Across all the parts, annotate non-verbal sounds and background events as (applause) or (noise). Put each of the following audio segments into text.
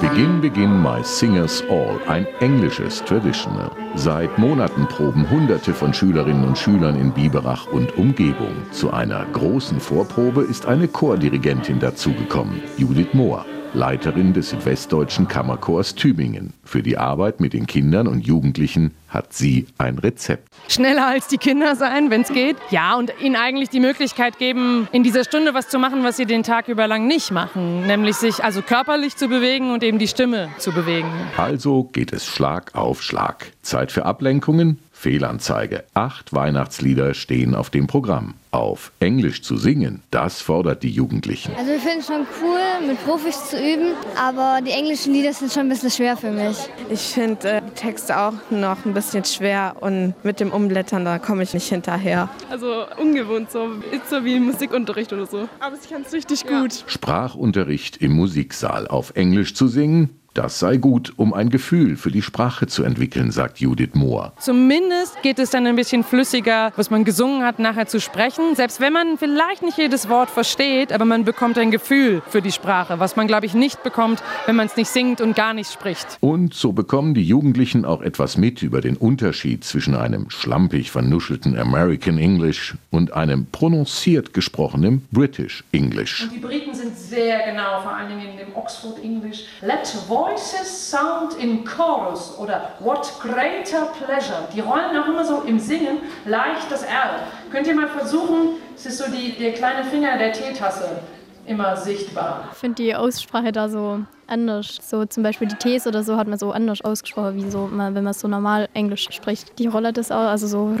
Begin, begin my singers all, ein englisches Traditional. Seit Monaten proben Hunderte von Schülerinnen und Schülern in Biberach und Umgebung. Zu einer großen Vorprobe ist eine Chordirigentin dazugekommen, Judith Mohr. Leiterin des Südwestdeutschen Kammerchors Tübingen. Für die Arbeit mit den Kindern und Jugendlichen hat sie ein Rezept. Schneller als die Kinder sein, wenn es geht. Ja, und ihnen eigentlich die Möglichkeit geben, in dieser Stunde was zu machen, was sie den Tag über lang nicht machen. Nämlich sich also körperlich zu bewegen und eben die Stimme zu bewegen. Also geht es Schlag auf Schlag. Zeit für Ablenkungen, Fehlanzeige. Acht Weihnachtslieder stehen auf dem Programm. Auf Englisch zu singen, das fordert die Jugendlichen. Also ich finde es schon cool, mit Profis zu üben, aber die englischen Lieder sind schon ein bisschen schwer für mich. Ich finde äh, Texte auch noch ein bisschen schwer und mit dem Umblättern, da komme ich nicht hinterher. Also ungewohnt so, ist so wie Musikunterricht oder so. Aber ich kann es richtig ja. gut. Sprachunterricht im Musiksaal auf Englisch zu singen, das sei gut, um ein Gefühl für die Sprache zu entwickeln, sagt Judith Mohr. Zumindest geht es dann ein bisschen flüssiger, was man gesungen hat, nachher zu sprechen. Selbst wenn man vielleicht nicht jedes Wort versteht, aber man bekommt ein Gefühl für die Sprache, was man, glaube ich, nicht bekommt, wenn man es nicht singt und gar nicht spricht. Und so bekommen die Jugendlichen auch etwas mit über den Unterschied zwischen einem schlampig vernuschelten American English und einem prononciert gesprochenen British English. Und die Briten sind sehr genau, vor allen Dingen in dem Oxford English. Let voices sound in chorus oder what greater pleasure. Die rollen auch immer so im Singen leicht das R. Könnt ihr mal versuchen, es ist so die, der kleine Finger der Teetasse immer sichtbar. Ich finde die Aussprache da so anders. So zum Beispiel die Ts oder so hat man so anders ausgesprochen, wie so, wenn man so normal Englisch spricht. Die rollert das auch, also so.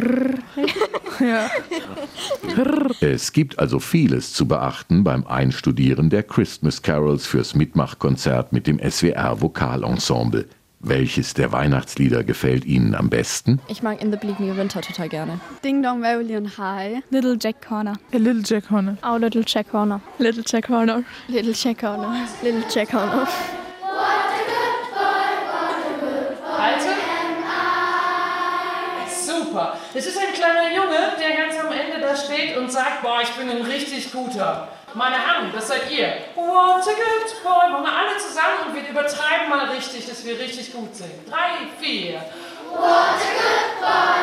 (laughs) ja. Es gibt also vieles zu beachten beim Einstudieren der Christmas Carols fürs Mitmachkonzert mit dem SWR Vokalensemble. Welches der Weihnachtslieder gefällt Ihnen am besten? Ich mag In the Bleak New Winter total gerne. Ding Dong and High. Little Jack Horner. A Little Jack Horner. Oh, Little Jack Horner. Little Jack Horner. Little Jack Horner. Little Jack Horner. Super. Es ist ein kleiner Junge, der ganz am Ende da steht und sagt, boah, ich bin ein richtig guter. Meine Herren, das seid ihr. What a good boy. Machen wir alle zusammen und wir übertreiben mal richtig, dass wir richtig gut singen. Drei, vier. What a good boy.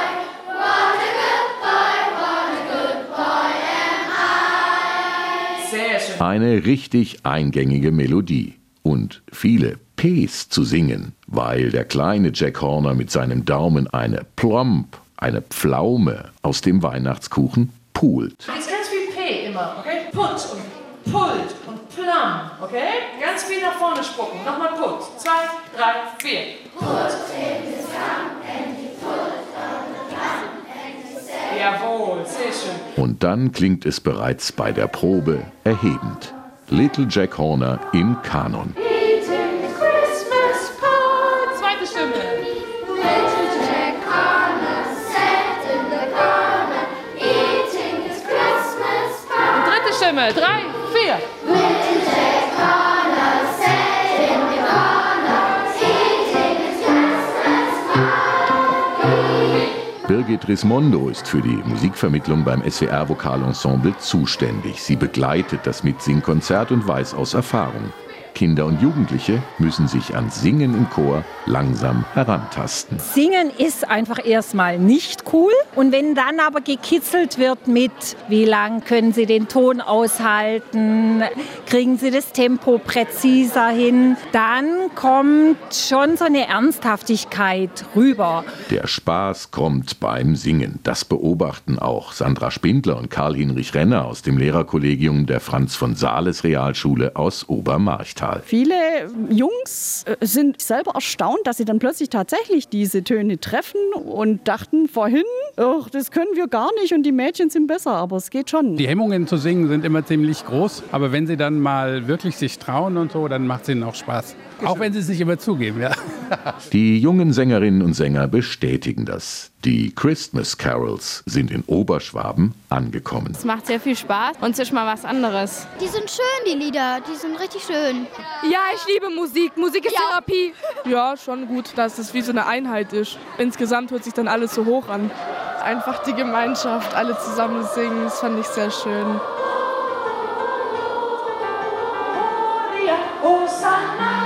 What a good boy. What a good boy am I. Sehr schön. Eine richtig eingängige Melodie. Und viele Ps zu singen, weil der kleine Jack Horner mit seinem Daumen eine Plomb, eine Pflaume aus dem Weihnachtskuchen poolt. Jetzt ganz viel P immer, okay? Put und Pult und Plum, okay? Ganz viel nach vorne spucken. Nochmal Put. Zwei, drei, vier. Put in the sun and you put on the say. Jawohl, sehr schön. Und dann klingt es bereits bei der Probe erhebend. Little Jack Horner im Kanon. Eating Christmas pie. Zweite Stimme. Little Jack Horner sat in the corner eating his Christmas pie. Dritte Stimme. Drei, pie. Birgit Rismondo ist für die Musikvermittlung beim SWR Vokalensemble zuständig. Sie begleitet das Mitsingkonzert und weiß aus Erfahrung. Kinder und Jugendliche müssen sich an Singen im Chor langsam herantasten. Singen ist einfach erstmal nicht cool. Und wenn dann aber gekitzelt wird mit, wie lang können Sie den Ton aushalten, kriegen Sie das Tempo präziser hin, dann kommt schon so eine Ernsthaftigkeit rüber. Der Spaß kommt beim Singen. Das beobachten auch Sandra Spindler und Karl-Hinrich Renner aus dem Lehrerkollegium der Franz von Sales Realschule aus Obermarchtal. Viele Jungs äh, sind selber erstaunt, dass sie dann plötzlich tatsächlich diese Töne treffen und dachten vorhin, ach, das können wir gar nicht und die Mädchen sind besser, aber es geht schon. Die Hemmungen zu singen sind immer ziemlich groß, aber wenn sie dann mal wirklich sich trauen und so, dann macht es ihnen auch Spaß. Auch wenn sie es nicht immer zugeben, ja. Die jungen Sängerinnen und Sänger bestätigen das. Die Christmas Carols sind in Oberschwaben angekommen. Es macht sehr viel Spaß und es ist mal was anderes. Die sind schön, die Lieder, die sind richtig schön. Ja, ich liebe Musik. Musik ist Therapie. Ja, schon gut, dass es wie so eine Einheit ist. Insgesamt hört sich dann alles so hoch an. Einfach die Gemeinschaft, alle zusammen singen, das fand ich sehr schön. Piano.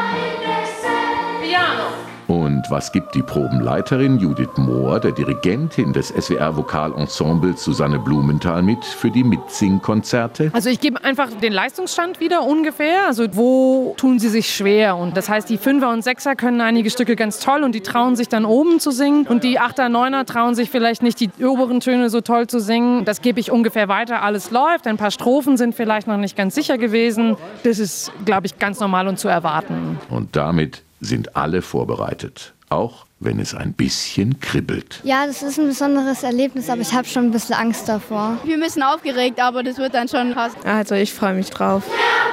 Und was gibt die Probenleiterin Judith Mohr, der Dirigentin des SWR Vokalensembles Susanne Blumenthal mit für die Mitsingkonzerte? Also ich gebe einfach den Leistungsstand wieder ungefähr. Also wo tun sie sich schwer? Und das heißt, die Fünfer und Sechser können einige Stücke ganz toll und die trauen sich dann oben zu singen. Und die Achter, Neuner trauen sich vielleicht nicht die oberen Töne so toll zu singen. Das gebe ich ungefähr weiter. Alles läuft. Ein paar Strophen sind vielleicht noch nicht ganz sicher gewesen. Das ist, glaube ich, ganz normal und zu erwarten. Und damit sind alle vorbereitet, auch wenn es ein bisschen kribbelt. Ja, das ist ein besonderes Erlebnis, aber ich habe schon ein bisschen Angst davor. Wir müssen aufgeregt, aber das wird dann schon passen. Also ich freue mich drauf. Ja.